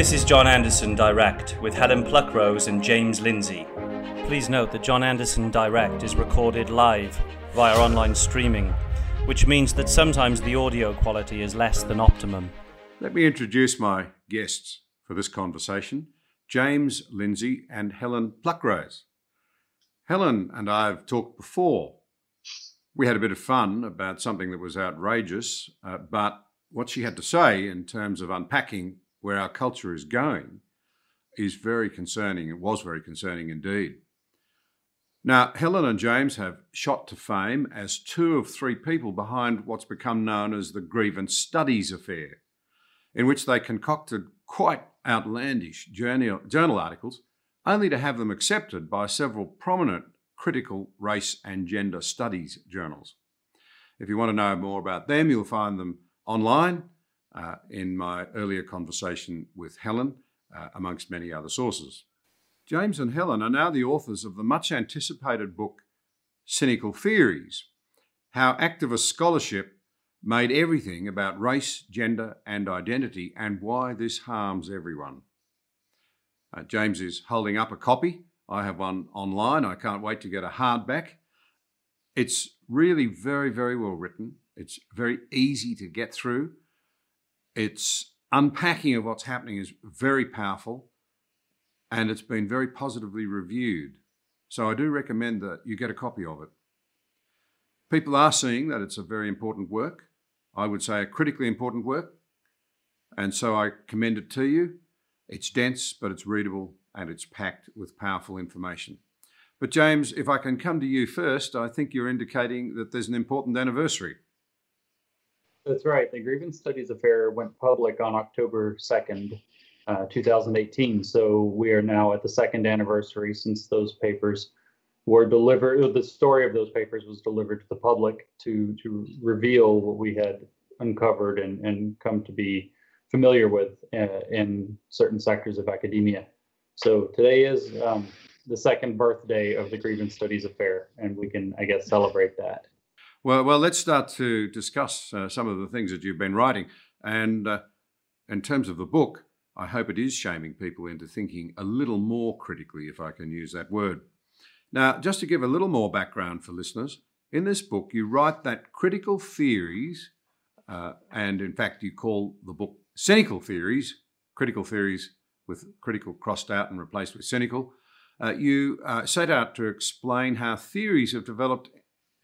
This is John Anderson Direct with Helen Pluckrose and James Lindsay. Please note that John Anderson Direct is recorded live via online streaming, which means that sometimes the audio quality is less than optimum. Let me introduce my guests for this conversation James Lindsay and Helen Pluckrose. Helen and I have talked before. We had a bit of fun about something that was outrageous, uh, but what she had to say in terms of unpacking where our culture is going is very concerning. It was very concerning indeed. Now, Helen and James have shot to fame as two of three people behind what's become known as the Grievance Studies Affair, in which they concocted quite outlandish journal, journal articles only to have them accepted by several prominent critical race and gender studies journals. If you want to know more about them, you'll find them online uh, in my earlier conversation with Helen, uh, amongst many other sources. James and Helen are now the authors of the much anticipated book Cynical Theories How Activist Scholarship Made Everything About Race, Gender, and Identity, and Why This Harms Everyone. Uh, James is holding up a copy. I have one online. I can't wait to get a hardback. It's really very, very well written. It's very easy to get through. Its unpacking of what's happening is very powerful and it's been very positively reviewed. So I do recommend that you get a copy of it. People are seeing that it's a very important work. I would say a critically important work. And so I commend it to you. It's dense, but it's readable and it's packed with powerful information. But James, if I can come to you first, I think you're indicating that there's an important anniversary. That's right. The Grievance Studies Affair went public on October 2nd, uh, 2018. So we are now at the second anniversary since those papers were delivered. The story of those papers was delivered to the public to, to reveal what we had uncovered and, and come to be familiar with uh, in certain sectors of academia. So today is um, the second birthday of the Grievance Studies Affair, and we can, I guess, celebrate that. Well, well, let's start to discuss uh, some of the things that you've been writing. And uh, in terms of the book, I hope it is shaming people into thinking a little more critically, if I can use that word. Now, just to give a little more background for listeners, in this book, you write that critical theories, uh, and in fact, you call the book cynical theories, critical theories with critical crossed out and replaced with cynical. Uh, you uh, set out to explain how theories have developed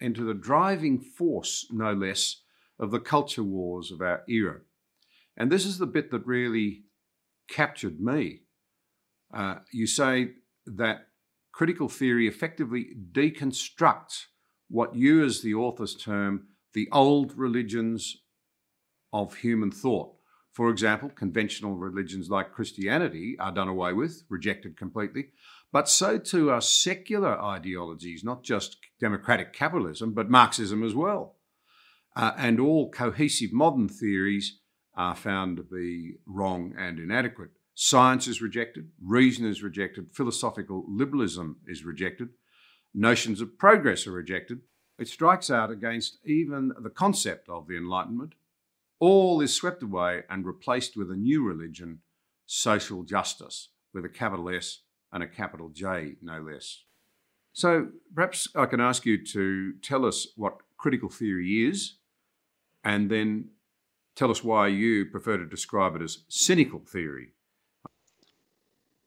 into the driving force, no less, of the culture wars of our era. And this is the bit that really captured me. Uh, you say that critical theory effectively deconstructs what you, as the authors term, the old religions of human thought. For example, conventional religions like Christianity are done away with, rejected completely, but so too are secular ideologies, not just democratic capitalism, but Marxism as well. Uh, and all cohesive modern theories are found to be wrong and inadequate. Science is rejected, reason is rejected, philosophical liberalism is rejected, notions of progress are rejected. It strikes out against even the concept of the Enlightenment. All is swept away and replaced with a new religion, social justice, with a capital S and a capital J, no less. So perhaps I can ask you to tell us what critical theory is, and then tell us why you prefer to describe it as cynical theory.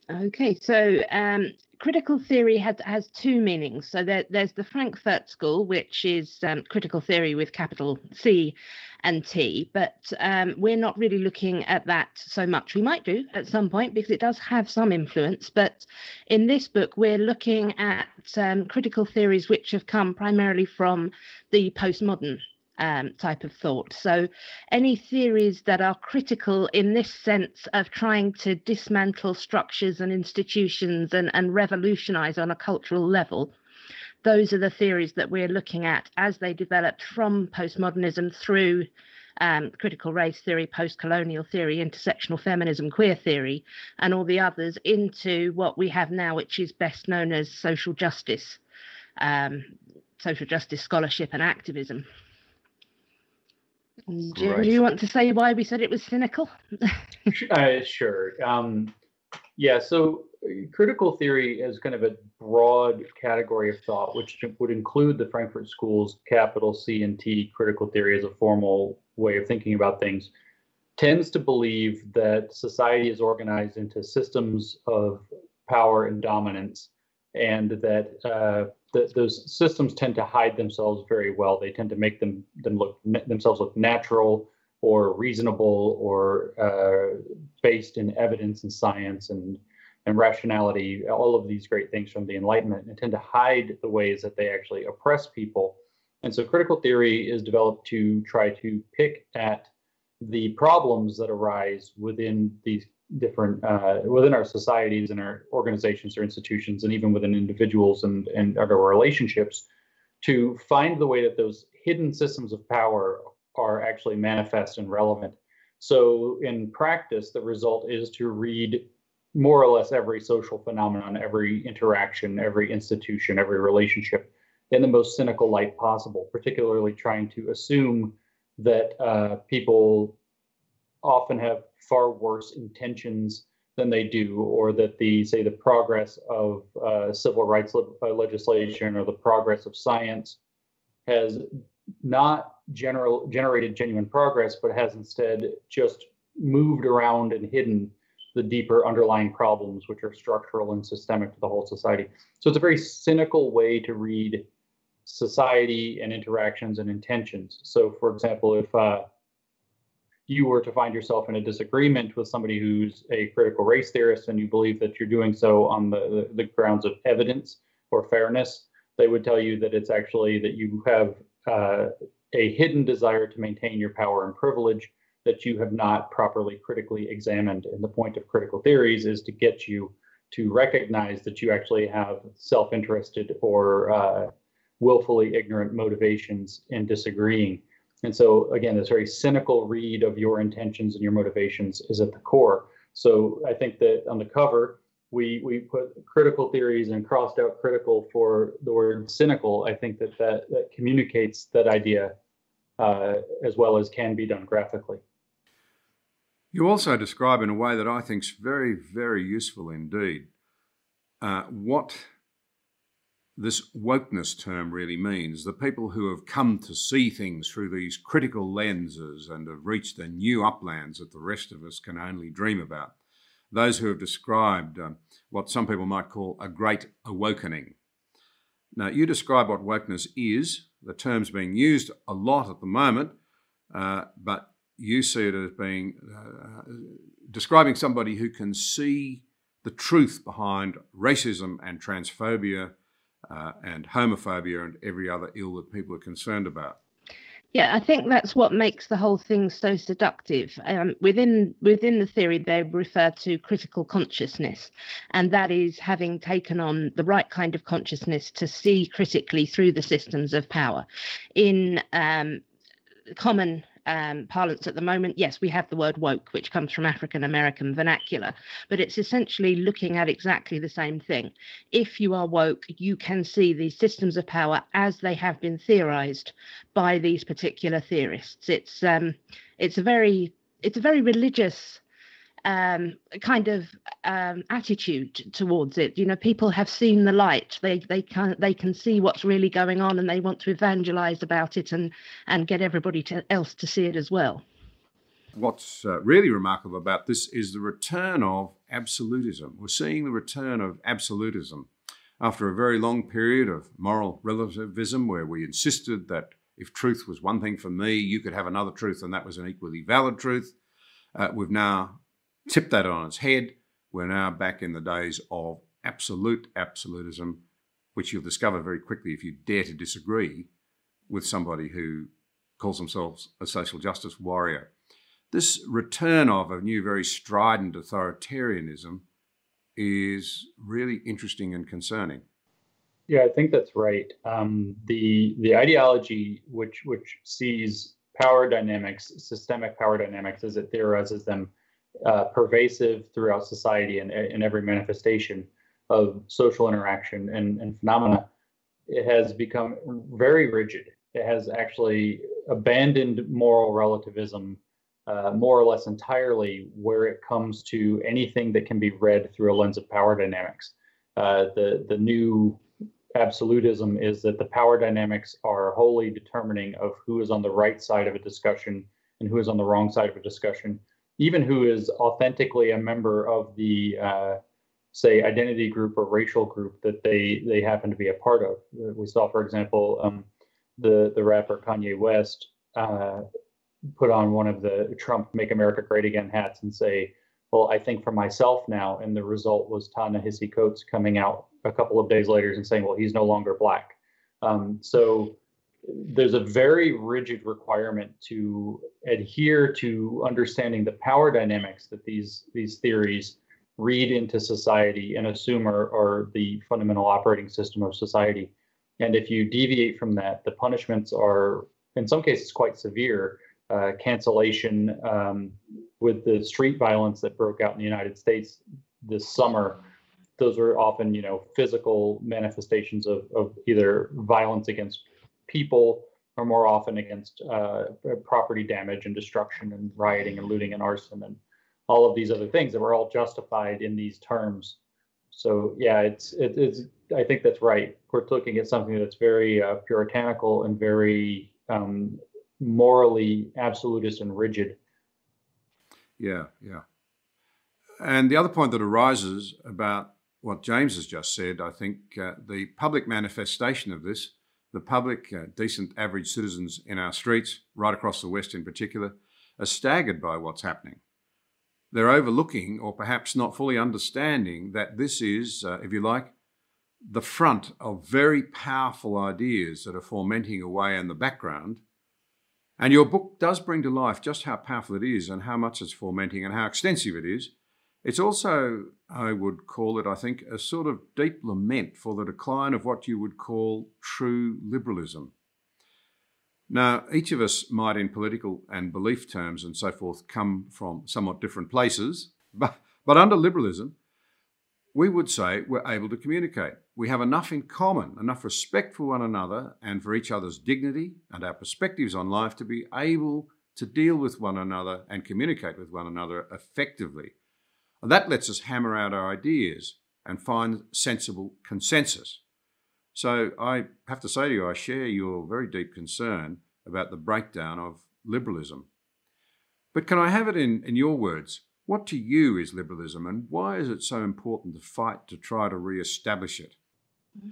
Okay, so um, critical theory has has two meanings. So there, there's the Frankfurt School, which is um, critical theory with capital C and T, but um, we're not really looking at that so much. We might do at some point because it does have some influence, but in this book, we're looking at um, critical theories which have come primarily from the postmodern um, type of thought. So, any theories that are critical in this sense of trying to dismantle structures and institutions and, and revolutionize on a cultural level, those are the theories that we're looking at as they developed from postmodernism through um, critical race theory, post colonial theory, intersectional feminism, queer theory, and all the others into what we have now, which is best known as social justice, um, social justice scholarship and activism. Do, right. do, you want to say why we said it was cynical? uh, sure. Um, yeah, so critical theory is kind of a broad category of thought, which would include the Frankfurt School's capital C and T critical theory as a formal way of thinking about things, tends to believe that society is organized into systems of power and dominance, and that uh, that those systems tend to hide themselves very well. They tend to make them them look themselves look natural or reasonable or uh, based in evidence and science and and rationality, all of these great things from the Enlightenment, and tend to hide the ways that they actually oppress people. And so critical theory is developed to try to pick at the problems that arise within these different uh, within our societies and our organizations or institutions and even within individuals and and our relationships to find the way that those hidden systems of power are actually manifest and relevant. So in practice the result is to read more or less every social phenomenon, every interaction, every institution, every relationship in the most cynical light possible, particularly trying to assume that uh, people often have far worse intentions than they do, or that the, say, the progress of uh, civil rights uh, legislation or the progress of science has not general, generated genuine progress, but has instead just moved around and hidden the deeper underlying problems, which are structural and systemic to the whole society. So it's a very cynical way to read society and interactions and intentions. So, for example, if uh, you were to find yourself in a disagreement with somebody who's a critical race theorist and you believe that you're doing so on the, the grounds of evidence or fairness, they would tell you that it's actually that you have uh, a hidden desire to maintain your power and privilege that you have not properly critically examined. And the point of critical theories is to get you to recognize that you actually have self interested or uh, willfully ignorant motivations in disagreeing. And so, again, this very cynical read of your intentions and your motivations is at the core. So, I think that on the cover, we, we put critical theories and crossed out critical for the word cynical. I think that that, that communicates that idea uh, as well as can be done graphically. You also describe in a way that I think is very, very useful indeed uh, what this wokeness term really means. The people who have come to see things through these critical lenses and have reached the new uplands that the rest of us can only dream about. Those who have described uh, what some people might call a great awakening. Now, you describe what wokeness is. The term's being used a lot at the moment, uh, but you see it as being uh, describing somebody who can see the truth behind racism and transphobia uh, and homophobia and every other ill that people are concerned about. Yeah, I think that's what makes the whole thing so seductive. Um, within within the theory, they refer to critical consciousness, and that is having taken on the right kind of consciousness to see critically through the systems of power. In um, common um, parlance at the moment, yes, we have the word woke, which comes from African American vernacular, but it's essentially looking at exactly the same thing. If you are woke, you can see these systems of power as they have been theorized by these particular theorists. It's um, it's a very it's a very religious um, kind of um, attitude towards it. You know, people have seen the light; they they can they can see what's really going on, and they want to evangelize about it and and get everybody to, else to see it as well. What's uh, really remarkable about this is the return of absolutism. We're seeing the return of absolutism after a very long period of moral relativism, where we insisted that if truth was one thing for me, you could have another truth, and that was an equally valid truth. Uh, we've now tip that on its head. We're now back in the days of absolute absolutism, which you'll discover very quickly if you dare to disagree with somebody who calls themselves a social justice warrior. This return of a new, very strident authoritarianism is really interesting and concerning. Yeah, I think that's right. Um, the the ideology which which sees power dynamics, systemic power dynamics, as it theorizes them, uh, pervasive throughout society and in every manifestation of social interaction and, and phenomena, it has become very rigid. It has actually abandoned moral relativism uh, more or less entirely where it comes to anything that can be read through a lens of power dynamics. Uh, the the new absolutism is that the power dynamics are wholly determining of who is on the right side of a discussion and who is on the wrong side of a discussion, even who is authentically a member of the uh, say identity group or racial group that they they happen to be a part of. We saw, for example, um, the the rapper Kanye West uh, put on one of the Trump "Make America Great Again" hats and say, "Well, I think for myself now," and the result was Ta-Nehisi Coates coming out a couple of days later and saying, well, he's no longer black. Um, so there's a very rigid requirement to adhere to understanding the power dynamics that these these theories read into society and assume are, are the fundamental operating system of society. And if you deviate from that, the punishments are in some cases quite severe. Uh, cancellation um, with the street violence that broke out in the United States this summer those are often, you know, physical manifestations of, of either violence against people are more often against uh, property damage and destruction and rioting and looting and arson and all of these other things that were all justified in these terms. So yeah, it's it, it's I think that's right. We're looking at something that's very uh, puritanical and very um, morally absolutist and rigid. Yeah, yeah. And the other point that arises about what James has just said, I think uh, the public manifestation of this, the public, uh, decent average citizens in our streets, right across the West in particular, are staggered by what's happening. They're overlooking or perhaps not fully understanding that this is, uh, if you like, the front of very powerful ideas that are fomenting away in the background. And your book does bring to life just how powerful it is and how much it's fomenting and how extensive it is. It's also, I would call it, I think, a sort of deep lament for the decline of what you would call true liberalism. Now, each of us might, in political and belief terms and so forth, come from somewhat different places, but, but under liberalism, we would say we're able to communicate. We have enough in common, enough respect for one another and for each other's dignity and our perspectives on life to be able to deal with one another and communicate with one another effectively that lets us hammer out our ideas and find sensible consensus. So I have to say to you, I share your very deep concern about the breakdown of liberalism. But can I have it in, in your words? What to you is liberalism and why is it so important to fight to try to re establish it? Mm-hmm.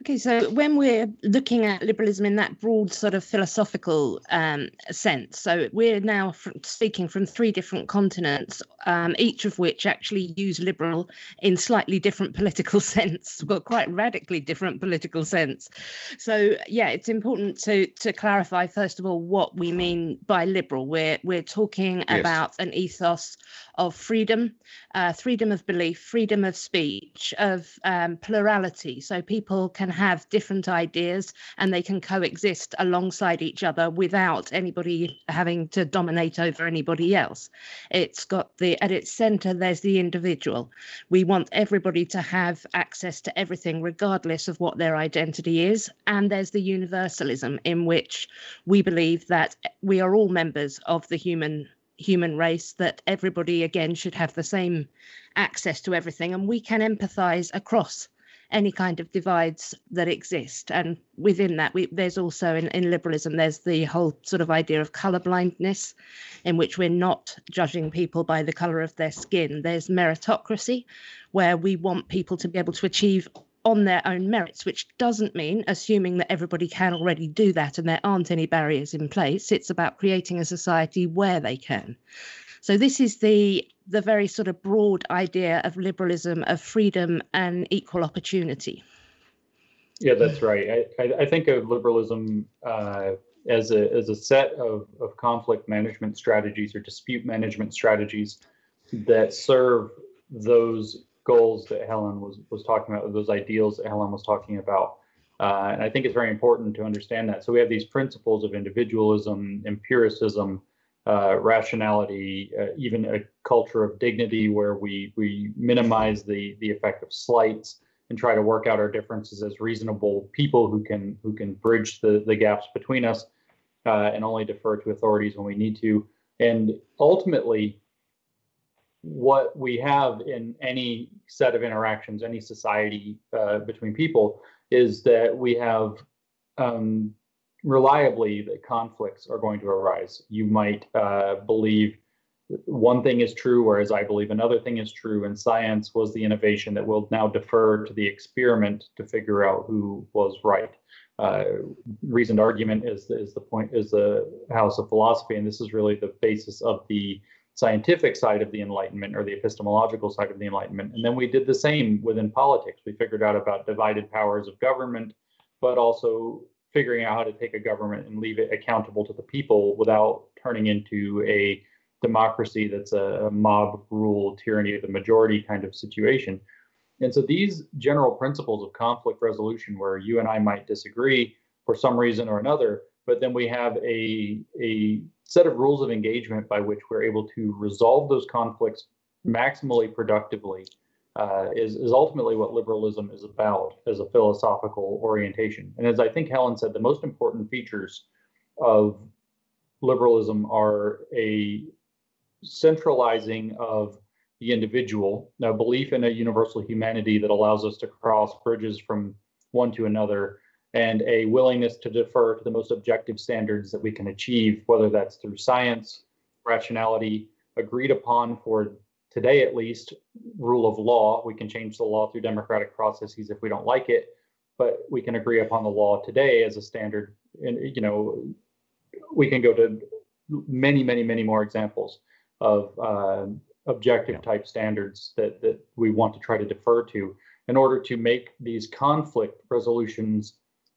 Okay, so when we're looking at liberalism in that broad sort of philosophical um, sense, so we're now speaking from three different continents, um, each of which actually use liberal in slightly different political sense, well, quite radically different political sense. So yeah, it's important to to clarify first of all what we mean by liberal. We're we're talking yes. about an ethos of freedom, uh, freedom of belief, freedom of speech, of um, plurality. So people can have different ideas and they can coexist alongside each other without anybody having to dominate over anybody else. It's got the, at its center, there's the individual. We want everybody to have access to everything, regardless of what their identity is. And there's the universalism in which we believe that we are all members of the human human race that everybody again should have the same access to everything. And we can empathize across any kind of divides that exist. And within that we, there's also in, in liberalism there's the whole sort of idea of color blindness in which we're not judging people by the color of their skin. There's meritocracy where we want people to be able to achieve on their own merits, which doesn't mean assuming that everybody can already do that and there aren't any barriers in place. It's about creating a society where they can. So this is the the very sort of broad idea of liberalism, of freedom and equal opportunity. Yeah, that's right. I, I, think of liberalism uh, as a as a set of, of conflict management strategies or dispute management strategies that serve those goals that Helen was was talking about, those ideals that Helen was talking about. Uh, and I think it's very important to understand that. So we have these principles of individualism, empiricism, uh, rationality, uh, even a culture of dignity where we we minimize the the effect of slights and try to work out our differences as reasonable people who can who can bridge the the gaps between us uh, and only defer to authorities when we need to. And ultimately, what we have in any set of interactions, any society uh, between people, is that we have um, reliably that conflicts are going to arise. You might uh, believe one thing is true, whereas I believe another thing is true. And science was the innovation that will now defer to the experiment to figure out who was right. Uh, reasoned argument is is the point is the house of philosophy, and this is really the basis of the scientific side of the Enlightenment or the epistemological side of the Enlightenment. And then we did the same within politics. We figured out about divided powers of government, but also figuring out how to take a government and leave it accountable to the people without turning into a democracy that's a, mob rule, tyranny of the majority kind of situation. And so these general principles of conflict resolution, where you and I might disagree for some reason or another, but then we have a, a set of rules of engagement by which we're able to resolve those conflicts maximally productively uh, is, is ultimately what liberalism is about as a philosophical orientation. And as I think Helen said, the most important features of liberalism are a centralizing of the individual, a belief in a universal humanity that allows us to cross bridges from one to another, and a willingness to defer to the most objective standards that we can achieve, whether that's through science, rationality, agreed upon for today at least, rule of law. We can change the law through democratic processes if we don't like it, but we can agree upon the law today as a standard. And, you know, we can go to many, many, many more examples of uh, objective type standards that, that we want to try to defer to in order to make these conflict resolutions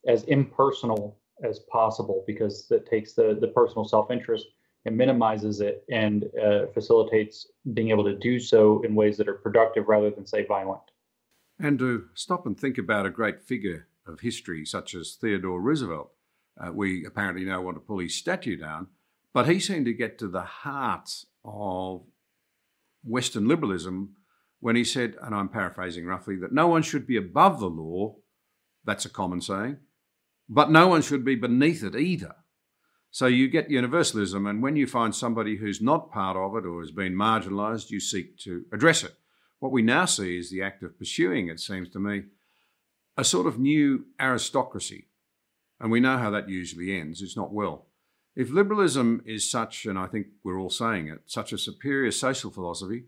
as impersonal as possible because that takes the, the personal self-interest and minimizes it and uh, facilitates being able to do so in ways that are productive rather than say violent. And to stop and think about a great figure of history such as Theodore Roosevelt, uh, we apparently now want to pull his statue down, but he seemed to get to the heart of Western liberalism when he said, and I'm paraphrasing roughly, that no one should be above the law. That's a common saying. But no one should be beneath it either. So you get universalism, and when you find somebody who's not part of it or has been marginalised, you seek to address it. What we now see is the act of pursuing, it seems to me, a sort of new aristocracy. And we know how that usually ends. It's not well. If liberalism is such, and I think we're all saying it, such a superior social philosophy,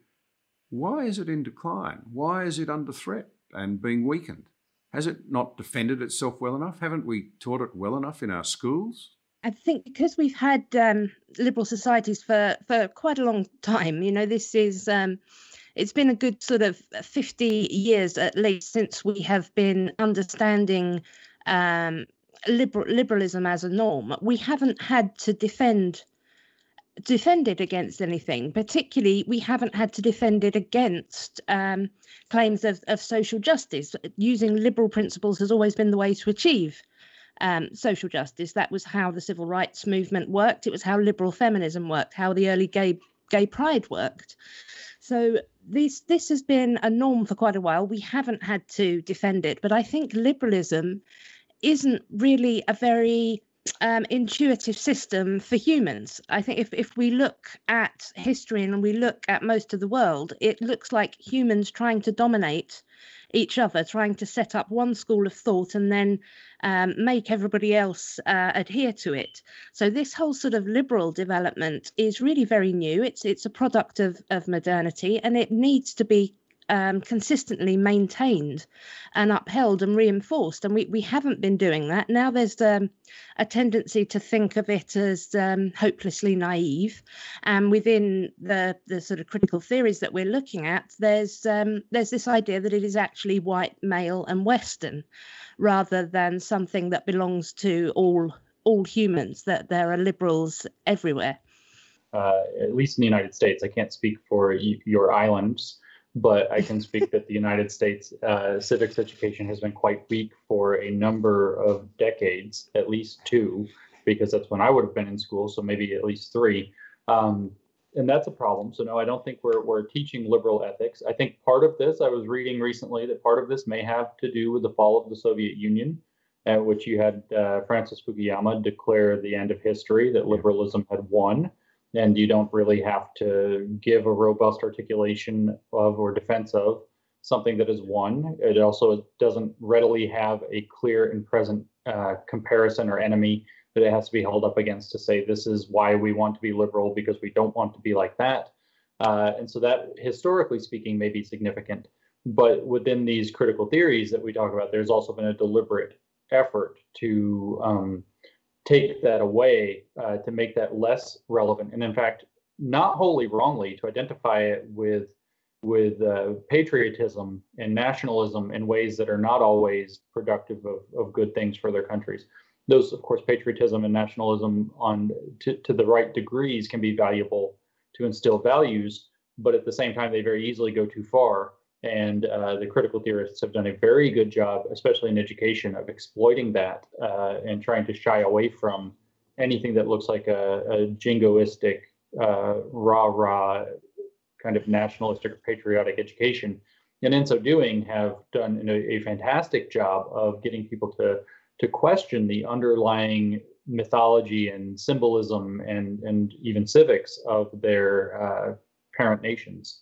why is it in decline? Why is it under threat and being weakened? Has it not defended itself well enough? Haven't we taught it well enough in our schools? I think because we've had um, liberal societies for, for quite a long time, you know, this is um, it's been a good sort of 50 years at least since we have been understanding um, liberal, liberalism as a norm. We haven't had to defend defend it against anything. Particularly, we haven't had to defend it against um, claims of, of social justice. Using liberal principles has always been the way to achieve um, social justice. That was how the civil rights movement worked. It was how liberal feminism worked. How the early gay gay pride worked. So this this has been a norm for quite a while. We haven't had to defend it, but I think liberalism isn't really a very um, intuitive system for humans. I think if, if we look at history and we look at most of the world, it looks like humans trying to dominate each other, trying to set up one school of thought and then um, make everybody else uh, adhere to it. So this whole sort of liberal development is really very new. It's it's a product of of modernity, and it needs to be um, consistently maintained and upheld and reinforced. And we, we haven't been doing that. Now there's um, a tendency to think of it as um, hopelessly naive. And within the, the sort of critical theories that we're looking at, there's um, there's this idea that it is actually white, male, and Western, rather than something that belongs to all all humans, that there are liberals everywhere. Uh, at least in the United States, I can't speak for y- your islands, but I can speak that the United States uh, civics education has been quite weak for a number of decades, at least two, because that's when I would have been in school, so maybe at least three. Um, and that's a problem. So no, I don't think we're we're teaching liberal ethics. I think part of this, I was reading recently that part of this may have to do with the fall of the Soviet Union, at which you had uh, Francis Fukuyama declare the end of history, that liberalism had won, and you don't really have to give a robust articulation of or defense of something that is won. It also doesn't readily have a clear and present uh, comparison or enemy that it has to be held up against to say this is why we want to be liberal because we don't want to be like that. Uh, and so that, historically speaking, may be significant. But within these critical theories that we talk about, there's also been a deliberate effort to um, take that away, uh, to make that less relevant, and in fact, not wholly wrongly, to identify it with with uh, patriotism and nationalism in ways that are not always productive of, of good things for their countries those, of course, patriotism and nationalism on to, to the right degrees can be valuable to instill values, but at the same time, they very easily go too far. And uh, the critical theorists have done a very good job, especially in education, of exploiting that uh, and trying to shy away from anything that looks like a, a jingoistic, uh, rah rah kind of nationalistic or patriotic education. And in so doing, have done a, a fantastic job of getting people to to question the underlying mythology and symbolism and, and even civics of their uh, parent nations.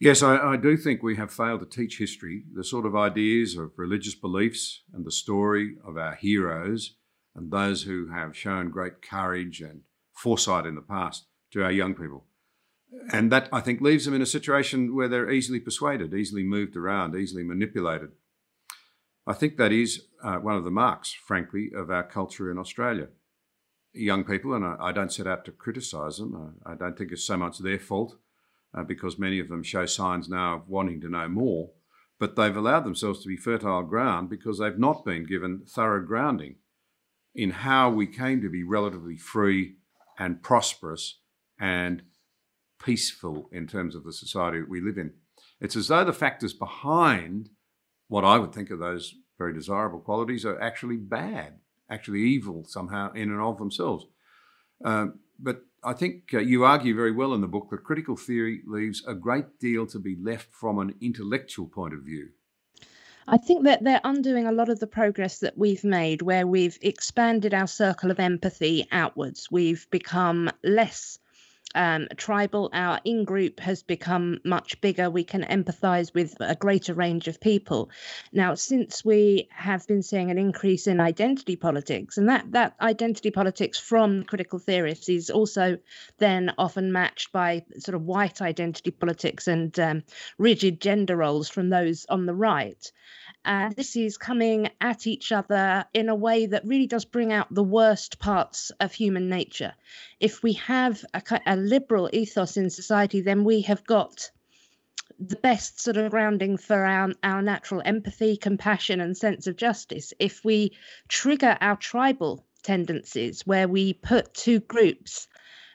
Yes, I, I, do think we have failed to teach history, the sort of ideas of religious beliefs and the story of our heroes and those who have shown great courage and foresight in the past to our young people. And that, I think, leaves them in a situation where they're easily persuaded, easily moved around, easily manipulated I think that is uh, one of the marks, frankly, of our culture in Australia. Young people, and I, I don't set out to criticise them, I, I, don't think it's so much their fault uh, because many of them show signs now of wanting to know more, but they've allowed themselves to be fertile ground because they've not been given thorough grounding in how we came to be relatively free and prosperous and peaceful in terms of the society that we live in. It's as though the factors behind what I would think of those very desirable qualities are actually bad, actually evil somehow in and of themselves. Um, but I think uh, you argue very well in the book that critical theory leaves a great deal to be left from an intellectual point of view. I think that they're undoing a lot of the progress that we've made, where we've expanded our circle of empathy outwards. We've become less um, tribal, our in group has become much bigger. We can empathize with a greater range of people. Now, since we have been seeing an increase in identity politics, and that, that identity politics from critical theorists is also then often matched by sort of white identity politics and um, rigid gender roles from those on the right. And this is coming at each other in a way that really does bring out the worst parts of human nature. If we have a, a liberal ethos in society, then we have got the best sort of grounding for our, our natural empathy, compassion, and sense of justice. If we trigger our tribal tendencies, where we put two groups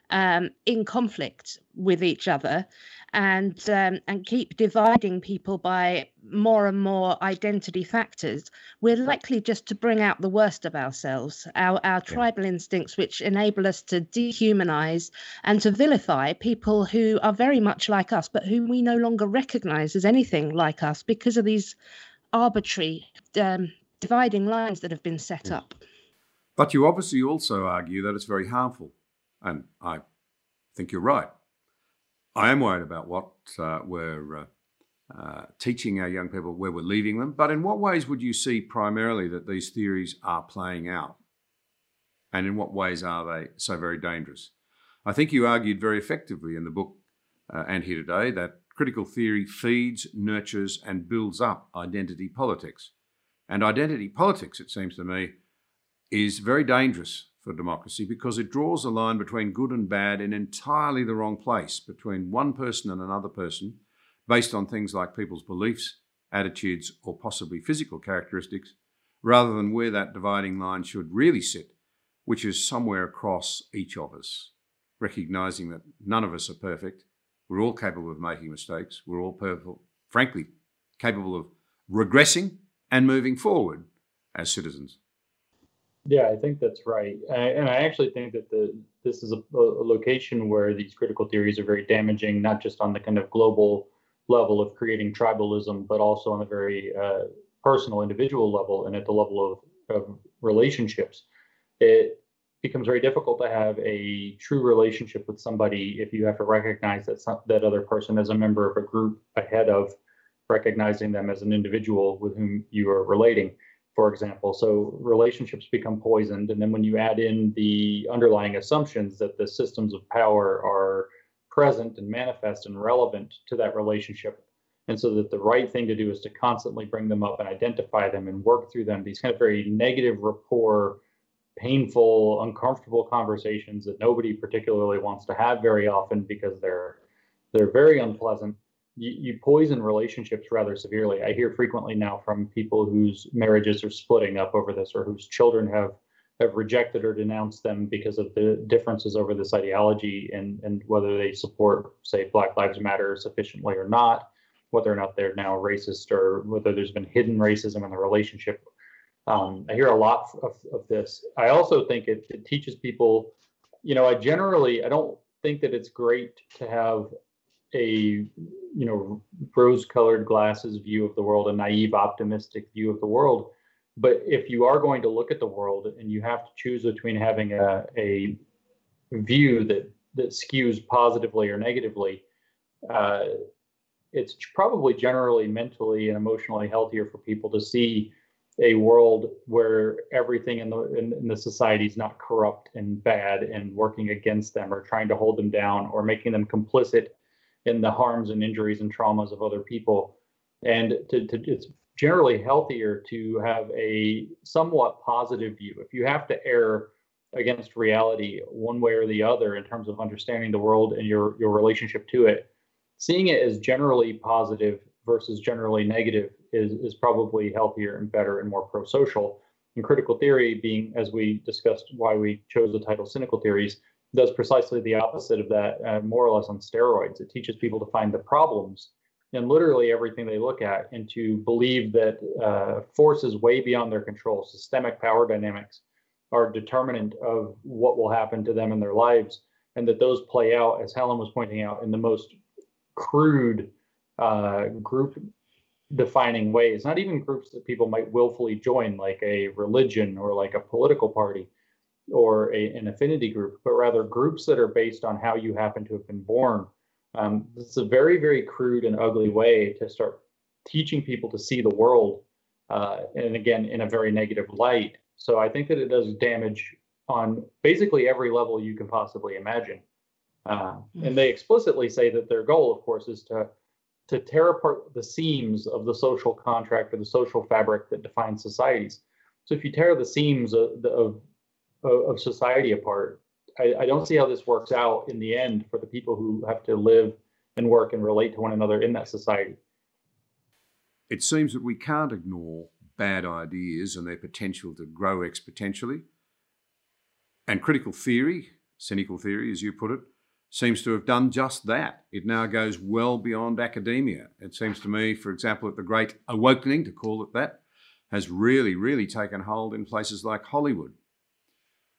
um, in conflict with each other and um, and keep dividing people by more and more identity factors, we're likely just to bring out the worst of ourselves, our our yeah. tribal instincts, which enable us to dehumanize and to vilify people who are very much like us, but whom we no longer recognize as anything like us because of these arbitrary um, dividing lines that have been set up. But you obviously also argue that it's very harmful and I think you're right. I am worried about what uh, we're uh, uh, teaching our young people, where we're leaving them. But in what ways would you see primarily that these theories are playing out? And in what ways are they so very dangerous? I think you argued very effectively in the book uh, and here today that critical theory feeds, nurtures, and builds up identity politics. And identity politics, it seems to me, is very dangerous for democracy because it draws a line between good and bad in entirely the wrong place, between one person and another person, based on things like people's beliefs, attitudes, or possibly physical characteristics, rather than where that dividing line should really sit, which is somewhere across each of us, recognizing that none of us are perfect. We're all capable of making mistakes. We're all, perfect, frankly, capable of regressing and moving forward as citizens. Yeah, I think that's right, and I actually think that the this is a, a, location where these critical theories are very damaging, not just on the kind of global level of creating tribalism, but also on the very uh, personal, individual level, and at the level of, of relationships. It becomes very difficult to have a true relationship with somebody if you have to recognize that some, that other person is a member of a group ahead of recognizing them as an individual with whom you are relating for example. So relationships become poisoned. And then when you add in the underlying assumptions that the systems of power are present and manifest and relevant to that relationship, and so that the right thing to do is to constantly bring them up and identify them and work through them, these kind of very negative rapport, painful, uncomfortable conversations that nobody particularly wants to have very often because they're they're very unpleasant you, you poison relationships rather severely. I hear frequently now from people whose marriages are splitting up over this or whose children have have rejected or denounced them because of the differences over this ideology and, and whether they support, say, Black Lives Matter sufficiently or not, whether or not they're now racist or whether there's been hidden racism in the relationship. Um, I hear a lot of, of this. I also think it, it teaches people, you know, I generally, I don't think that it's great to have a you know rose-colored glasses view of the world, a naive, optimistic view of the world. But if you are going to look at the world and you have to choose between having a, a view that that skews positively or negatively, uh, it's probably generally mentally and emotionally healthier for people to see a world where everything in the in, in, the society is not corrupt and bad and working against them or trying to hold them down or making them complicit in the harms and injuries and traumas of other people. And to, to, it's generally healthier to have a somewhat positive view. If you have to err against reality one way or the other in terms of understanding the world and your, your relationship to it, seeing it as generally positive versus generally negative is, is probably healthier and better and more pro-social. And critical theory being, as we discussed, why we chose the title cynical theories, does precisely the opposite of that, uh, more or less on steroids. It teaches people to find the problems in literally everything they look at and to believe that uh, forces way beyond their control, systemic power dynamics, are determinant of what will happen to them in their lives, and that those play out, as Helen was pointing out, in the most crude uh, group defining ways, not even groups that people might willfully join, like a religion or like a political party or a, an affinity group, but rather groups that are based on how you happen to have been born. Um, it's a very, very crude and ugly way to start teaching people to see the world, uh, and again, in a very negative light. So I think that it does damage on basically every level you can possibly imagine. Uh, and they explicitly say that their goal, of course, is to to tear apart the seams of the social contract or the social fabric that defines societies. So if you tear the seams of, of of, society apart. I, I don't see how this works out in the end for the people who have to live and work and relate to one another in that society. It seems that we can't ignore bad ideas and their potential to grow exponentially. And critical theory, cynical theory, as you put it, seems to have done just that. It now goes well beyond academia. It seems to me, for example, that the great awakening, to call it that, has really, really taken hold in places like Hollywood,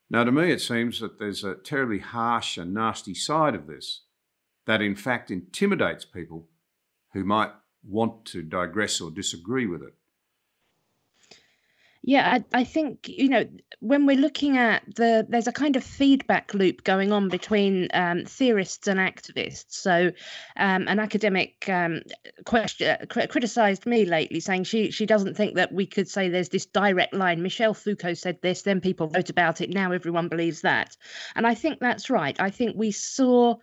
now, to me, it seems that there's a terribly harsh and nasty side of this that, in fact, intimidates people who might want to digress or disagree with it. Yeah, I, I, think you know when we're looking at the there's a kind of feedback loop going on between um, theorists and activists. So, um, an academic um, question cr- criticized me lately, saying she she doesn't think that we could say there's this direct line. Michel Foucault said this, then people wrote about it. Now everyone believes that, and I think that's right. I think we saw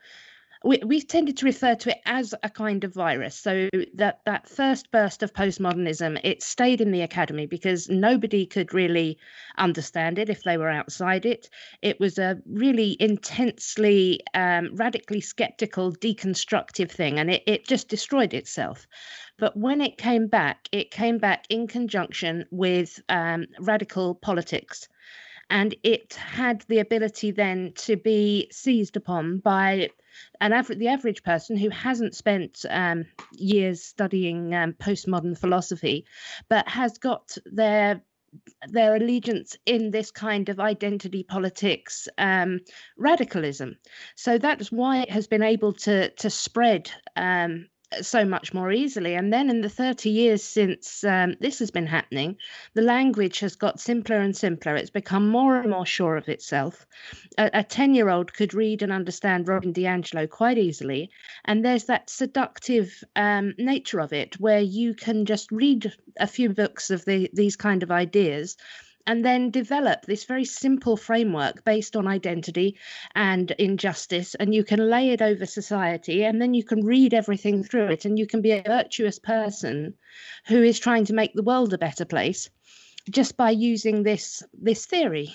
we, we've tended to refer to it as a kind of virus. So that that first burst of postmodernism, it stayed in the academy because nobody could really understand it if they were outside it. It was a really intensely, um, radically skeptical, deconstructive thing, and it, it just destroyed itself. But when it came back, it came back in conjunction with um, radical politics and it had the ability then to be seized upon by an the average person who hasn't spent um, years studying um, postmodern philosophy but has got their their allegiance in this kind of identity politics um, radicalism. So that's why it has been able to to spread um, so much more easily. And then in the 30 years since um, this has been happening, the language has got simpler and simpler. It's become more and more sure of itself. A 10 year old could read and understand Robin DiAngelo quite easily. And there's that seductive um, nature of it where you can just read a few books of the, these kind of ideas and then develop this very simple framework based on identity and injustice and you can lay it over society and then you can read everything through it and you can be a virtuous person who is trying to make the world a better place just by using this this theory.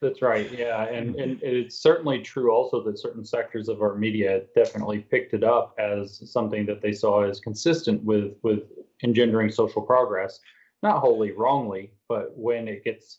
That's right yeah and and it's certainly true also that certain sectors of our media definitely picked it up as something that they saw as consistent with with engendering social progress not wholly wrongly, but when it gets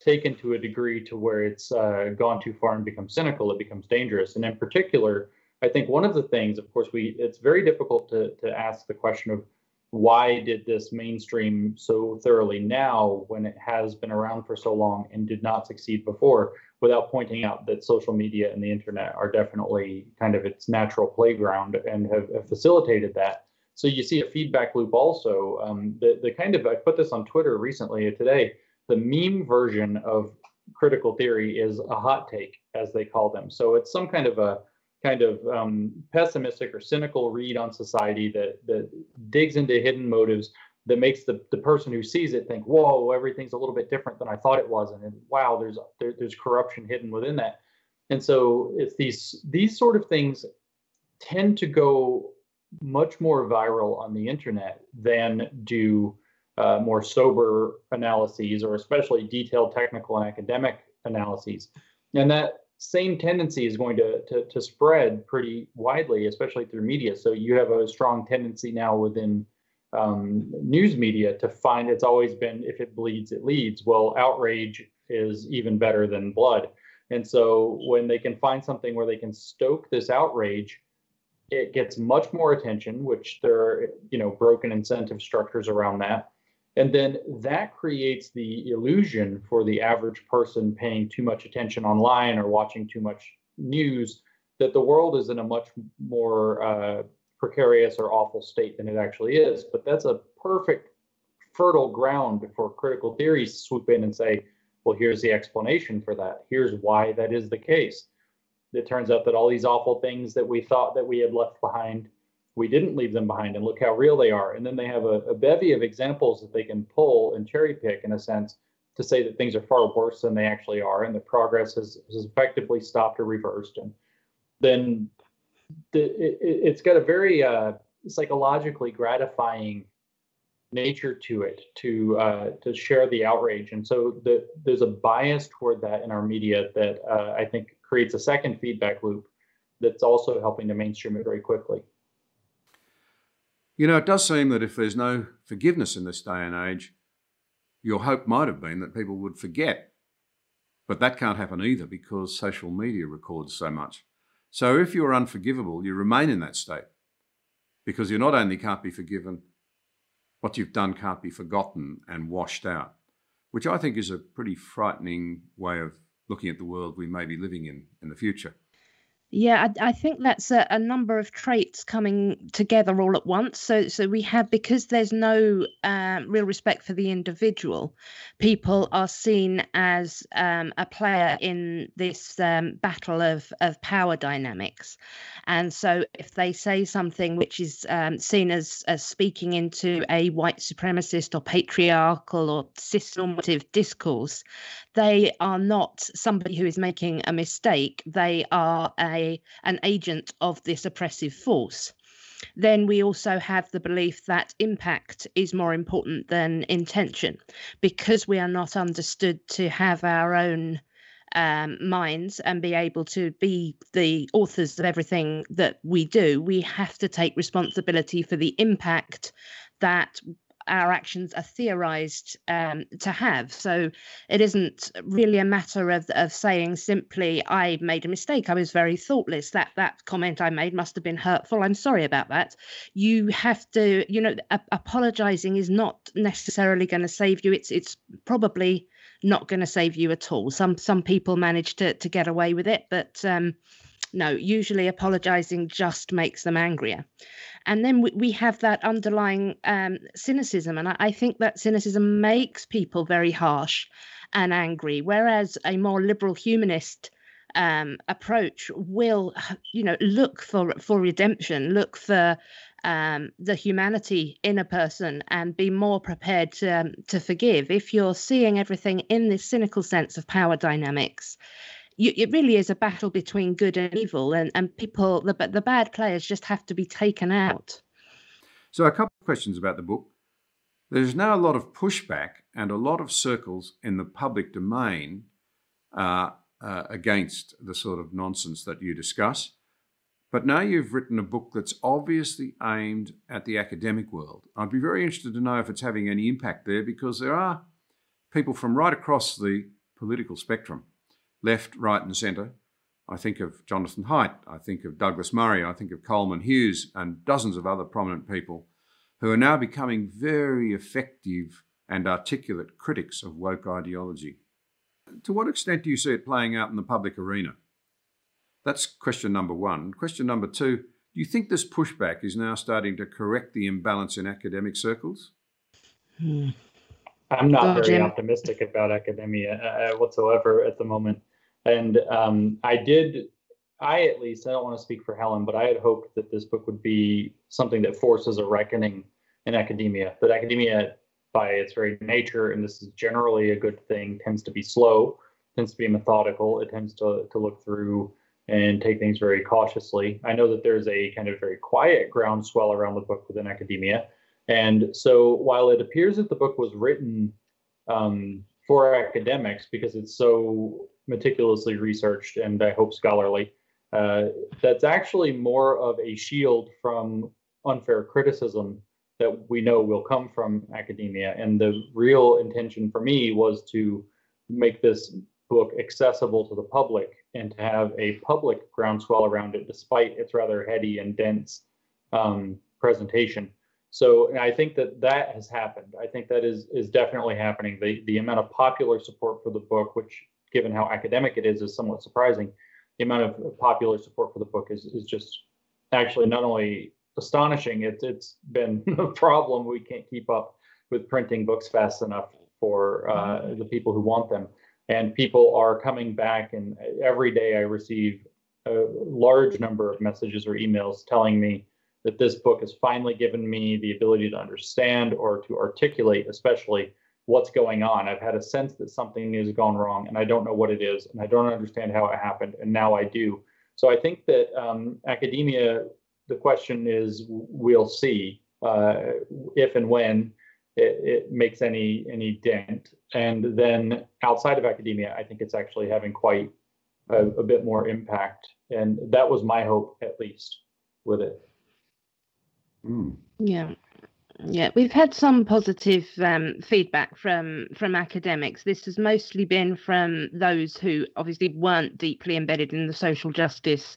taken to a degree to where it's uh, gone too far and becomes cynical, it becomes dangerous. And in particular, I think one of the things, of course, we it's very difficult to to ask the question of why did this mainstream so thoroughly now when it has been around for so long and did not succeed before without pointing out that social media and the internet are definitely kind of its natural playground and have, have facilitated that so you see a feedback loop also. Um, the, the kind of, I put this on Twitter recently today, the meme version of critical theory is a hot take, as they call them. So it's some kind of a kind of um, pessimistic or cynical read on society that, that digs into hidden motives that makes the, the person who sees it think, whoa, everything's a little bit different than I thought it was. And, and wow, there's there, there's corruption hidden within that. And so it's these these sort of things tend to go much more viral on the internet than do uh, more sober analyses or especially detailed technical and academic analyses. And that same tendency is going to, to, to spread pretty widely, especially through media. So you have a strong tendency now within um, news media to find it's always been if it bleeds, it leads. Well, outrage is even better than blood. And so when they can find something where they can stoke this outrage, it gets much more attention, which there are, you know, broken incentive structures around that. And then that creates the illusion for the average person paying too much attention online or watching too much news that the world is in a much more uh, precarious or awful state than it actually is. But that's a perfect fertile ground for critical theories to swoop in and say, well, here's the explanation for that. Here's why that is the case it turns out that all these awful things that we thought that we had left behind, we didn't leave them behind, and look how real they are. And then they have a, a bevy of examples that they can pull and cherry pick, in a sense, to say that things are far worse than they actually are, and the progress has, has effectively stopped or reversed. And then the, it, has got a very uh, psychologically gratifying nature to it to uh, to share the outrage, and so the, there's a bias toward that in our media that uh, I think creates a second feedback loop that's also helping to mainstream it very quickly. You know, it does seem that if there's no forgiveness in this day and age, your hope might have been that people would forget. But that can't happen either because social media records so much. So if you're unforgivable, you remain in that state because you not only can't be forgiven, what you've done can't be forgotten and washed out, which I think is a pretty frightening way of looking at the world we may be living in in the future. Yeah, I, I think that's a, a, number of traits coming together all at once. So, so we have because there's no um, real respect for the individual. People are seen as um, a player in this um, battle of of power dynamics, and so if they say something which is um, seen as as speaking into a white supremacist or patriarchal or cisnormative discourse, they are not somebody who is making a mistake. They are a an agent of this oppressive force. Then we also have the belief that impact is more important than intention because we are not understood to have our own um, minds and be able to be the authors of everything that we do, we have to take responsibility for the impact that our actions are theorized um, to have. So it isn't really a matter of, of saying simply, I made a mistake. I was very thoughtless. That that comment I made must have been hurtful. I'm sorry about that. You have to, you know, a- apologizing is not necessarily going to save you. It's it's probably not going to save you at all. Some some people manage to to get away with it, but um, no, usually apologizing just makes them angrier. And then we, we have that underlying um, cynicism, and I, I think that cynicism makes people very harsh and angry, whereas a more liberal humanist um, approach will, you know, look for for redemption, look for um, the humanity in a person and be more prepared to, um, to forgive. If you're seeing everything in this cynical sense of power dynamics, you, it really is a battle between good and evil, and, and people, the, the bad players just have to be taken out. So, a couple of questions about the book. There's now a lot of pushback and a lot of circles in the public domain uh, uh, against the sort of nonsense that you discuss. But now you've written a book that's obviously aimed at the academic world. I'd be very interested to know if it's having any impact there because there are people from right across the political spectrum left, right, and centre. I think of Jonathan Haidt, I think of Douglas Murray, I think of Coleman Hughes, and dozens of other prominent people who are now becoming very effective and articulate critics of woke ideology. To what extent do you see it playing out in the public arena? That's question number one. Question number two do you think this pushback is now starting to correct the imbalance in academic circles? Hmm. I'm not very Jim. optimistic about academia uh, whatsoever at the moment. And um, I did, I at least, I don't want to speak for Helen, but I had hoped that this book would be something that forces a reckoning in academia. That academia, by its very nature, and this is generally a good thing, tends to be slow, tends to be methodical. It tends to, to look through and take things very cautiously. I know that there's a kind of very quiet groundswell around the book within academia. And so while it appears that the book was written um, for academics because it's so meticulously researched and I hope scholarly, uh, that's actually more of a shield from unfair criticism that we know will come from academia. And the real intention for me was to make this book accessible to the public and to have a public groundswell around it, despite its rather heady and dense um, presentation. So I think that that has happened. I think that is is definitely happening. The the amount of popular support for the book, which given how academic it is, is somewhat surprising. The amount of popular support for the book is is just actually not only astonishing. It's it's been a problem. We can't keep up with printing books fast enough for uh, the people who want them and people are coming back and every day i receive a large number of messages or emails telling me that this book has finally given me the ability to understand or to articulate especially what's going on i've had a sense that something has gone wrong and i don't know what it is and i don't understand how it happened and now i do so i think that um, academia the question is we'll see uh, if and when it, it makes any any dent. And then outside of academia, I think it's actually having quite a, a bit more impact. And that was my hope, at least, with it. Mm. Yeah. Yeah, we've had some positive um, feedback from from academics. This has mostly been from those who obviously weren't deeply embedded in the social justice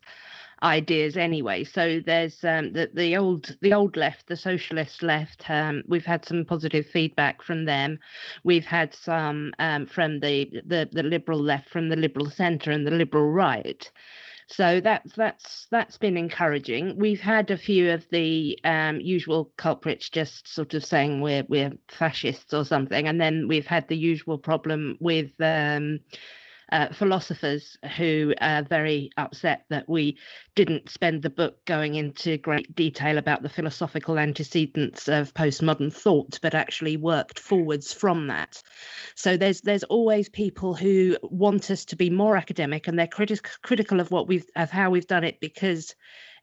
ideas anyway. So there's um, the the old the old left, the socialist left. Um, we've had some positive feedback from them. We've had some um, from the, the the liberal left, from the liberal centre, and the liberal right. So that's that's that's been encouraging. We've had a few of the um, usual culprits just sort of saying we're we're fascists or something, and then we've had the usual problem with um, uh, philosophers who are very upset that we didn't spend the book going into great detail about the philosophical antecedents of postmodern thought, but actually worked forwards from that. So there's there's always people who want us to be more academic, and they're critic- critical of what we've of how we've done it because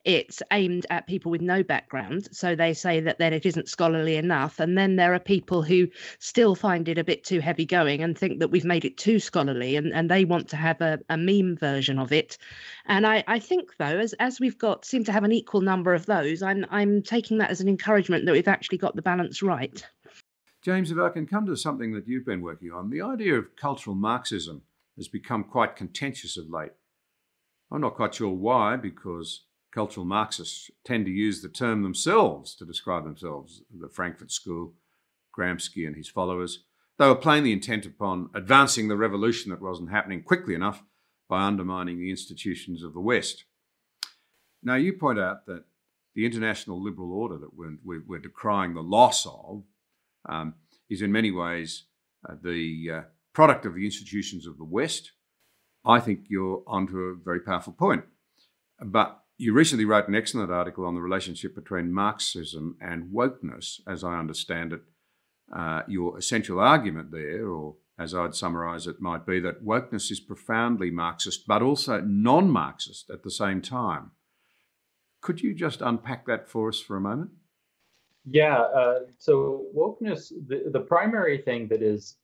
it's aimed at people with no background. So they say that then it isn't scholarly enough. And then there are people who still find it a bit too heavy going and think that we've made it too scholarly and, and they want to have a, a meme version of it. And I, I think though, as as we've got seem to have an equal number of those, I'm I'm taking that as an encouragement that we've actually got the balance right. James, if I can come to something that you've been working on, the idea of cultural Marxism has become quite contentious of late. I'm not quite sure why, because cultural Marxists tend to use the term themselves to describe themselves, the Frankfurt School, Gramsci and his followers. They were plainly intent upon advancing the revolution that wasn't happening quickly enough by undermining the institutions of the West. Now, you point out that the international liberal order that we're, we're decrying the loss of um, is in many ways uh, the uh, product of the institutions of the West. I think you're onto a very powerful point. But you recently wrote an excellent article on the relationship between Marxism and wokeness, as I understand it. Uh, your essential argument there, or as I'd summarize it, might be that wokeness is profoundly Marxist, but also non Marxist at the same time. Could you just unpack that for us for a moment? Yeah. Uh, so wokeness, the, the primary thing that is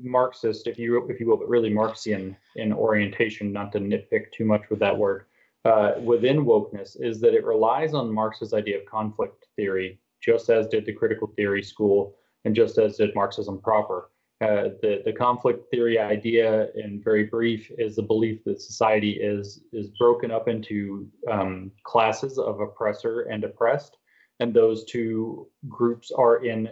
Marxist, if you if you will, but really Marxian in orientation, not to nitpick too much with that word, uh, within wokeness is that it relies on Marx's idea of conflict theory, just as did the critical theory school and just as did Marxism proper. Uh, the, the conflict theory idea, in very brief, is the belief that society is is broken up into um, classes of oppressor and oppressed, and those two groups are in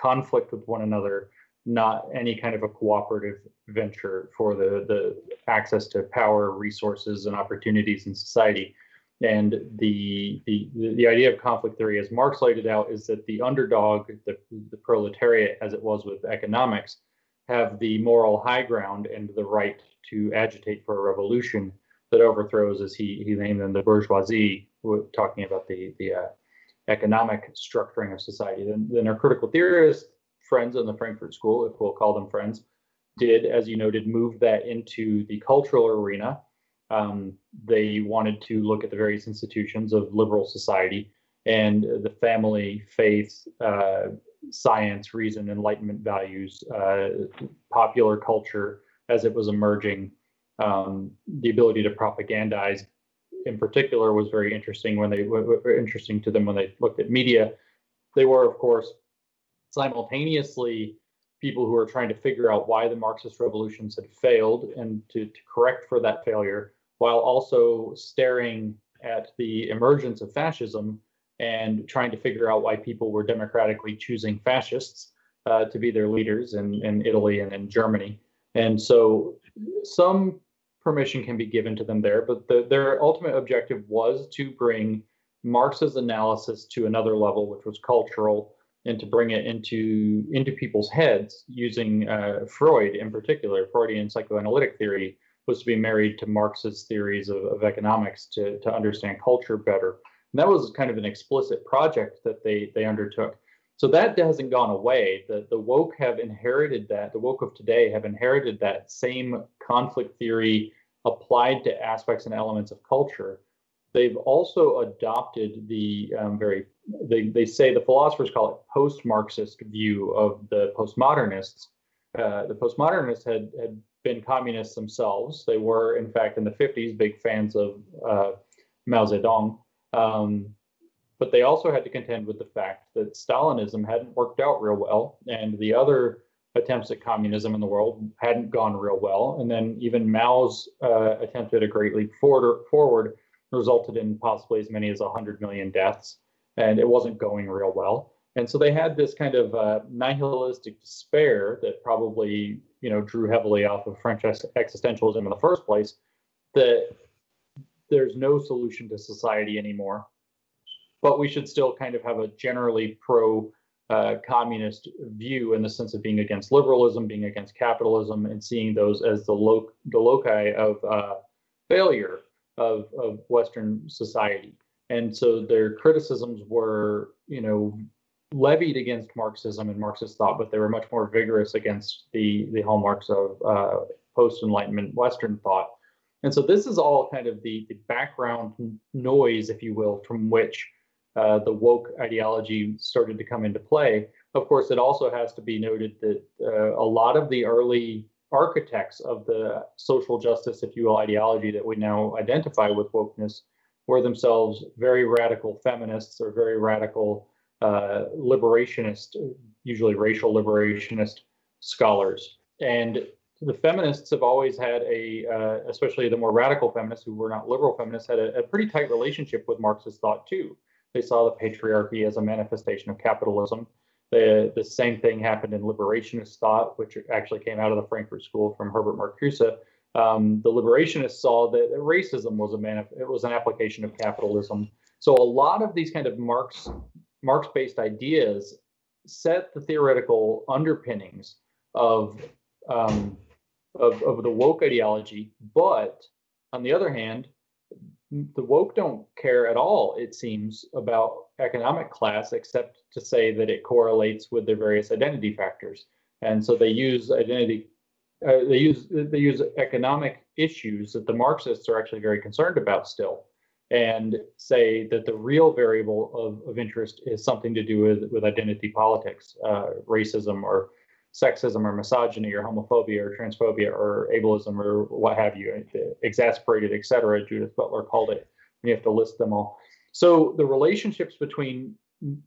conflict with one another not any kind of a cooperative venture for the, the access to power, resources, and opportunities in society. And the, the, the idea of conflict theory, as Marx laid it out, is that the underdog, the, the proletariat, as it was with economics, have the moral high ground and the right to agitate for a revolution that overthrows, as he, he named them, the bourgeoisie, talking about the, the uh, economic structuring of society. Then, then our critical theorists friends in the Frankfurt School, if we'll call them friends, did, as you noted, move that into the cultural arena. Um, they wanted to look at the various institutions of liberal society and the family, faith, uh, science, reason, enlightenment values, uh, popular culture as it was emerging. Um, the ability to propagandize, in particular, was very interesting when they were interesting to them when they looked at media. They were, of course, simultaneously people who are trying to figure out why the Marxist revolutions had failed and to, to correct for that failure, while also staring at the emergence of fascism and trying to figure out why people were democratically choosing fascists uh, to be their leaders in, in Italy and in Germany. And so some permission can be given to them there, but the, their ultimate objective was to bring Marx's analysis to another level, which was cultural and to bring it into into people's heads using uh, Freud in particular, Freudian psychoanalytic theory was to be married to Marx's theories of, of economics to, to understand culture better. And that was kind of an explicit project that they they undertook. So that hasn't gone away. The the woke have inherited that. The woke of today have inherited that same conflict theory applied to aspects and elements of culture. They've also adopted the um, very they, they say the philosophers call it post-Marxist view of the postmodernists. Uh, the postmodernists had, had been communists themselves. They were, in fact, in the 50s, big fans of uh, Mao Zedong. Um, but they also had to contend with the fact that Stalinism hadn't worked out real well, and the other attempts at communism in the world hadn't gone real well. And then even Mao's uh, attempt at a great leap forward, forward resulted in possibly as many as 100 million deaths and it wasn't going real well. And so they had this kind of uh, nihilistic despair that probably, you know, drew heavily off of French existentialism in the first place. That there's no solution to society anymore, but we should still kind of have a generally pro uh, communist view in the sense of being against liberalism, being against capitalism, and seeing those as the, lo- the loci of uh, failure of, of Western society. And so their criticisms were, you know, levied against Marxism and Marxist thought, but they were much more vigorous against the the hallmarks of uh, post Enlightenment Western thought. And so this is all kind of the, the background noise, if you will, from which uh, the woke ideology started to come into play. Of course, it also has to be noted that uh, a lot of the early architects of the social justice, if you will, ideology that we now identify with wokeness were themselves very radical feminists or very radical uh, liberationist, usually racial liberationist scholars. And the feminists have always had a, uh, especially the more radical feminists who were not liberal feminists, had a, a, pretty tight relationship with Marxist thought too. They saw the patriarchy as a manifestation of capitalism. The, the same thing happened in liberationist thought, which actually came out of the Frankfurt School from Herbert Marcuse. Um, the liberationists saw that racism was a manif- it was an application of capitalism. So a lot of these kind of Marx Marx-based ideas set the theoretical underpinnings of um, of, of the woke ideology. But on the other hand, the woke don't care at all, it seems, about economic class, except to say that it correlates with their various identity factors. And so they use identity, uh, they use they use economic issues that the Marxists are actually very concerned about still, and say that the real variable of, of interest is something to do with with identity politics, uh, racism, or sexism or misogyny or homophobia or transphobia or ableism or what have you, exasperated, etc. Judith Butler called it. You have to list them all. So the relationships between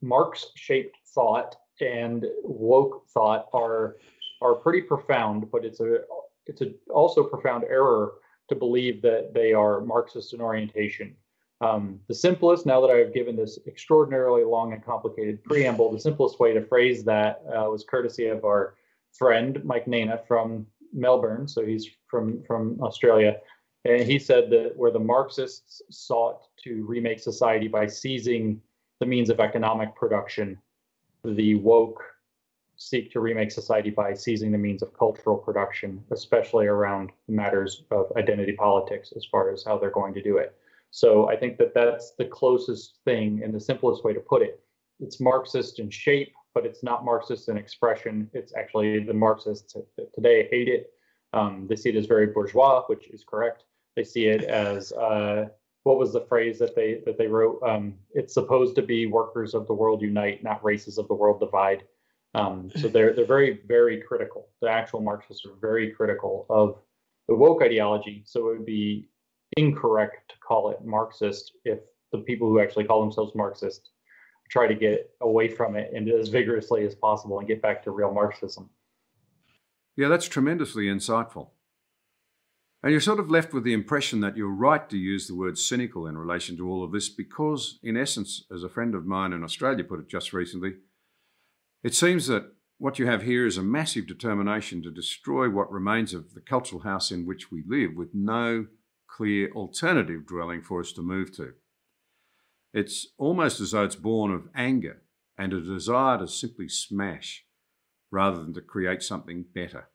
Marx-shaped thought and woke thought are are pretty profound, but it's a it's a also profound error to believe that they are Marxist in orientation. Um, the simplest, now that I've given this extraordinarily long and complicated preamble, the simplest way to phrase that uh, was courtesy of our friend Mike Nayna from Melbourne, so he's from from Australia, and he said that where the Marxists sought to remake society by seizing the means of economic production, the woke seek to remake society by seizing the means of cultural production, especially around matters of identity politics as far as how they're going to do it. So I think that that's the closest thing and the simplest way to put it. It's Marxist in shape, but it's not Marxist in expression. It's actually the Marxists today hate it. Um, they see it as very bourgeois, which is correct. They see it as uh, what was the phrase that they that they wrote? Um, it's supposed to be workers of the world unite, not races of the world divide. Um, so they're they're very very critical. The actual Marxists are very critical of the woke ideology. So it would be incorrect to call it Marxist if the people who actually call themselves Marxist try to get away from it and as vigorously as possible and get back to real Marxism. Yeah, that's tremendously insightful. And you're sort of left with the impression that you're right to use the word cynical in relation to all of this because, in essence, as a friend of mine in Australia put it just recently, it seems that what you have here is a massive determination to destroy what remains of the cultural house in which we live with no clear alternative dwelling for us to move to. It's almost as though it's born of anger and a desire to simply smash rather than to create something better.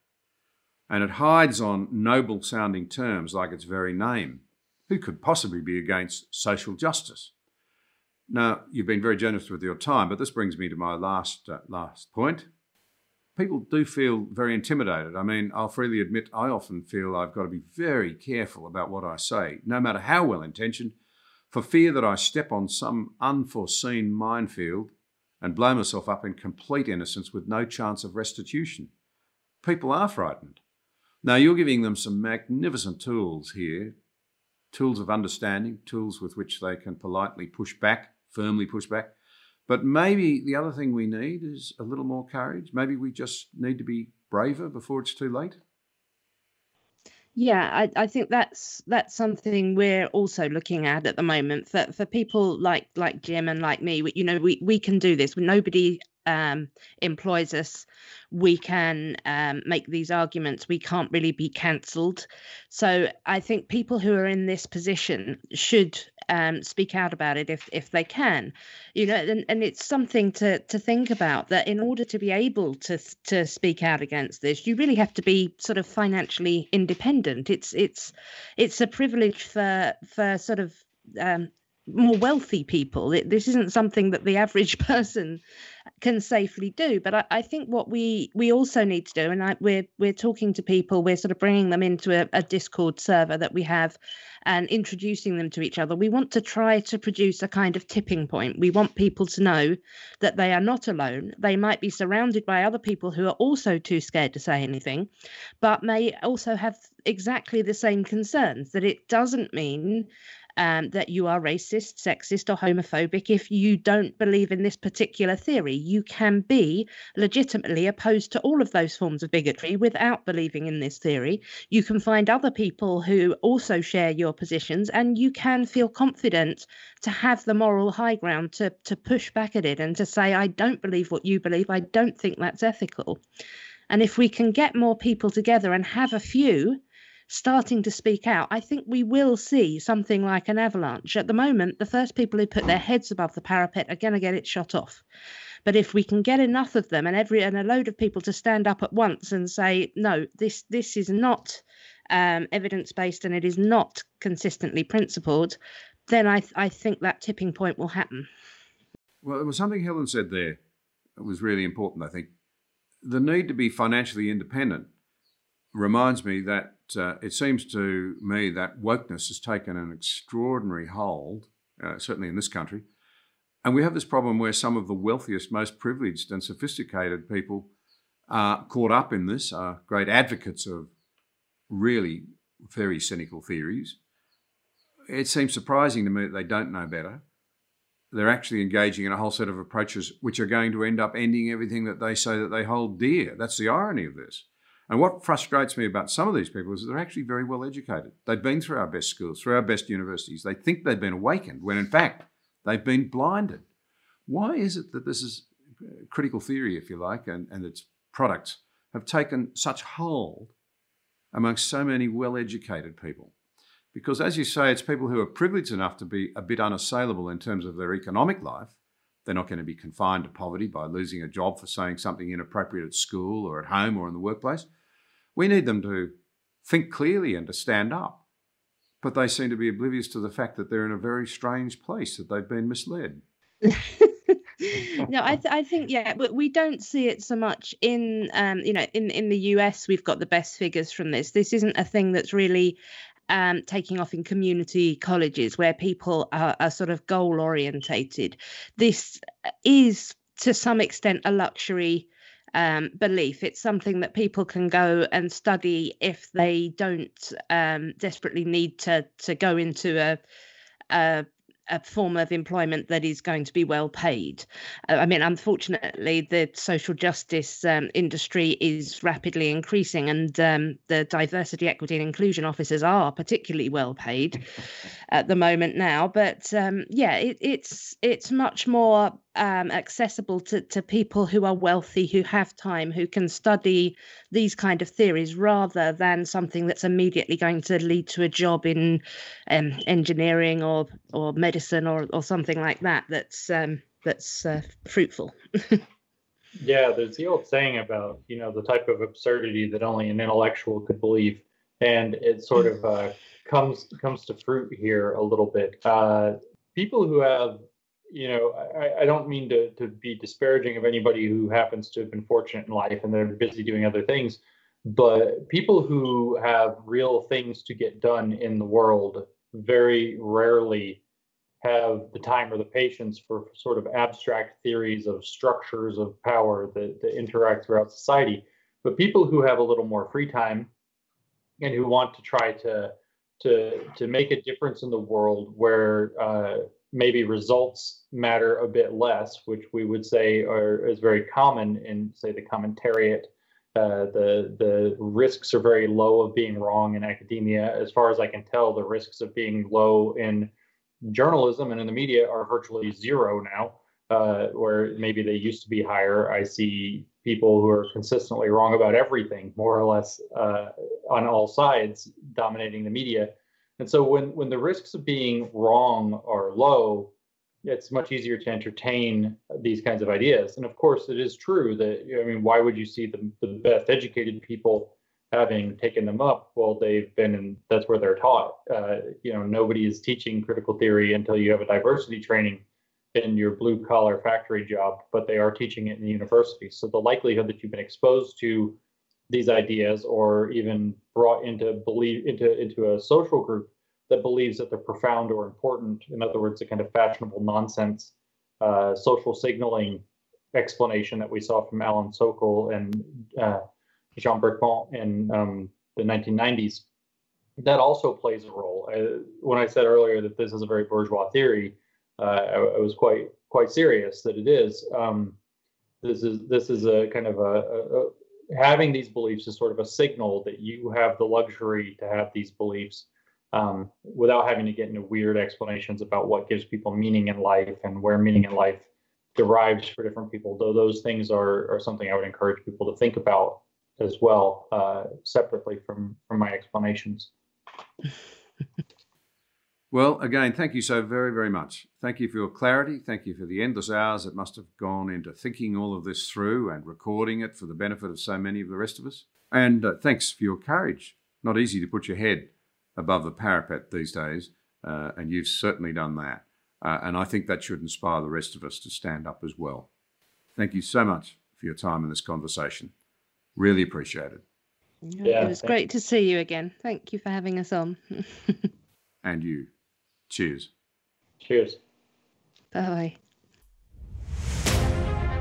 And it hides on noble sounding terms like its very name. Who could possibly be against social justice? Now, you've been very generous with your time, but this brings me to my last, uh, last point. People do feel very intimidated. I mean, I'll freely admit I often feel I've got to be very careful about what I say, no matter how well intentioned, for fear that I step on some unforeseen minefield and blow myself up in complete innocence with no chance of restitution. People are frightened. Now, you're giving them some magnificent tools here tools of understanding, tools with which they can politely push back, firmly push back. But maybe the other thing we need is a little more courage. Maybe we just need to be braver before it's too late. Yeah, I, I think that's that's something we're also looking at at the moment for for people like like Jim and like me. You know, we we can do this. Nobody um, employs us. We can um, make these arguments. We can't really be cancelled. So I think people who are in this position should um, speak out about it if if they can you know and, and it's something to to think about that in order to be able to to speak out against this you really have to be sort of financially independent it's it's it's a privilege for for sort of um, more wealthy people. It, this isn't something that the average person can safely do. But I, I think what we we also need to do, and I, we're we're talking to people, we're sort of bringing them into a, a Discord server that we have, and introducing them to each other. We want to try to produce a kind of tipping point. We want people to know that they are not alone. They might be surrounded by other people who are also too scared to say anything, but may also have exactly the same concerns. That it doesn't mean um, that you are racist, sexist, or homophobic if you don't believe in this particular theory. You can be legitimately opposed to all of those forms of bigotry without believing in this theory. You can find other people who also share your positions, and you can feel confident to have the moral high ground to, to push back at it and to say, I don't believe what you believe, I don't think that's ethical. And if we can get more people together and have a few starting to speak out, I think we will see something like an avalanche. At the moment, the first people who put their heads above the parapet are going to get it shot off. But if we can get enough of them and every and a load of people to stand up at once and say, no, this this is not um, evidence based and it is not consistently principled, then I I think that tipping point will happen. Well, there was something Helen said there that was really important. I think the need to be financially independent reminds me that uh, it seems to me that wokeness has taken an extraordinary hold, uh, certainly in this country. And we have this problem where some of the wealthiest, most privileged, and sophisticated people are caught up in this, are great advocates of really very cynical theories. It seems surprising to me that they don't know better. They're actually engaging in a whole set of approaches which are going to end up ending everything that they say that they hold dear. That's the irony of this. And what frustrates me about some of these people is they're actually very well educated. They've been through our best schools, through our best universities. They think they've been awakened, when in fact, they've been blinded. Why is it that this is critical theory, if you like, and, and its products have taken such hold amongst so many well educated people? Because, as you say, it's people who are privileged enough to be a bit unassailable in terms of their economic life. They're not going to be confined to poverty by losing a job for saying something inappropriate at school or at home or in the workplace. We need them to think clearly and to stand up. But they seem to be oblivious to the fact that they're in a very strange place, that they've been misled. no, I, th- I think yeah, but we don't see it so much in um, you know in in the US. We've got the best figures from this. This isn't a thing that's really um, taking off in community colleges where people are, are sort of goal orientated. This is to some extent a luxury um, belief. It's something that people can go and study if they don't um, desperately need to to go into a, a a form of employment that is going to be well paid. Uh, I mean, unfortunately, the social justice um, industry is rapidly increasing, and um, the diversity, equity, and inclusion officers are particularly well paid at the moment now. But um, yeah, it, it's it's much more um, accessible to, to people who are wealthy, who have time, who can study these kind of theories rather than something that's immediately going to lead to a job in um, engineering or or medicine or, or something like that that's um, that's uh, fruitful. yeah, there's the old saying about you know the type of absurdity that only an intellectual could believe, and it sort of uh, comes comes to fruit here a little bit. Uh, people who have you know, I, I, don't mean to, to be disparaging of anybody who happens to have been fortunate in life and they're busy doing other things, but people who have real things to get done in the world very rarely have the time or the patience for sort of abstract theories of structures of power that, that interact throughout society. But people who have a little more free time and who want to try to to to make a difference in the world where uh, maybe results matter a bit less, which we would say are is very common in say the commentariat. Uh, the the risks are very low of being wrong in academia. As far as I can tell, the risks of being low in journalism and in the media are virtually zero now. Uh, where maybe they used to be higher. I see people who are consistently wrong about everything, more or less, uh, on all sides, dominating the media. And so when when the risks of being wrong are low, it's much easier to entertain these kinds of ideas. And of course, it is true that I mean, why would you see the, the best educated people having taken them up? Well, they've been in that's where they're taught. Uh, you know, nobody is teaching critical theory until you have a diversity training in your blue collar factory job, but they are teaching it in the university. So the likelihood that you've been exposed to these ideas or even brought into believe into into a social group that believes that they're profound or important. In other words, a kind of fashionable nonsense uh, social signaling explanation that we saw from Alan Sokal and uh, Jean Bricmont in um, the 1990s. That also plays a role. Uh, when I said earlier that this is a very bourgeois theory, uh, I, I, was quite quite serious that it is. Um, this is this is a kind of a, a having these beliefs is sort of a signal that you have the luxury to have these beliefs um, without having to get into weird explanations about what gives people meaning in life and where meaning in life derives for different people. Though those things are, are something I would encourage people to think about as well, uh, separately from from my explanations. Well, again, thank you so very, very much. Thank you for your clarity. Thank you for the endless hours that must have gone into thinking all of this through and recording it for the benefit of so many of the rest of us. And uh, thanks for your courage. Not easy to put your head above the parapet these days, uh, and you've certainly done that. Uh, and I think that should inspire the rest of us to stand up as well. Thank you so much for your time in this conversation. Really appreciate it. Yeah, it was great to see you again. Thank you for having us on. and you. Cheers. Cheers. Bye.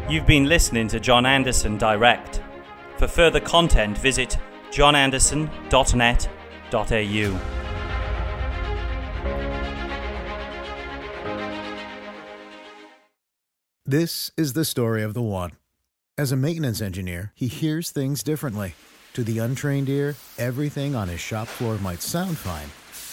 You've been listening to John Anderson Direct. For further content, visit johnanderson.net.au. This is the story of the one. As a maintenance engineer, he hears things differently. To the untrained ear, everything on his shop floor might sound fine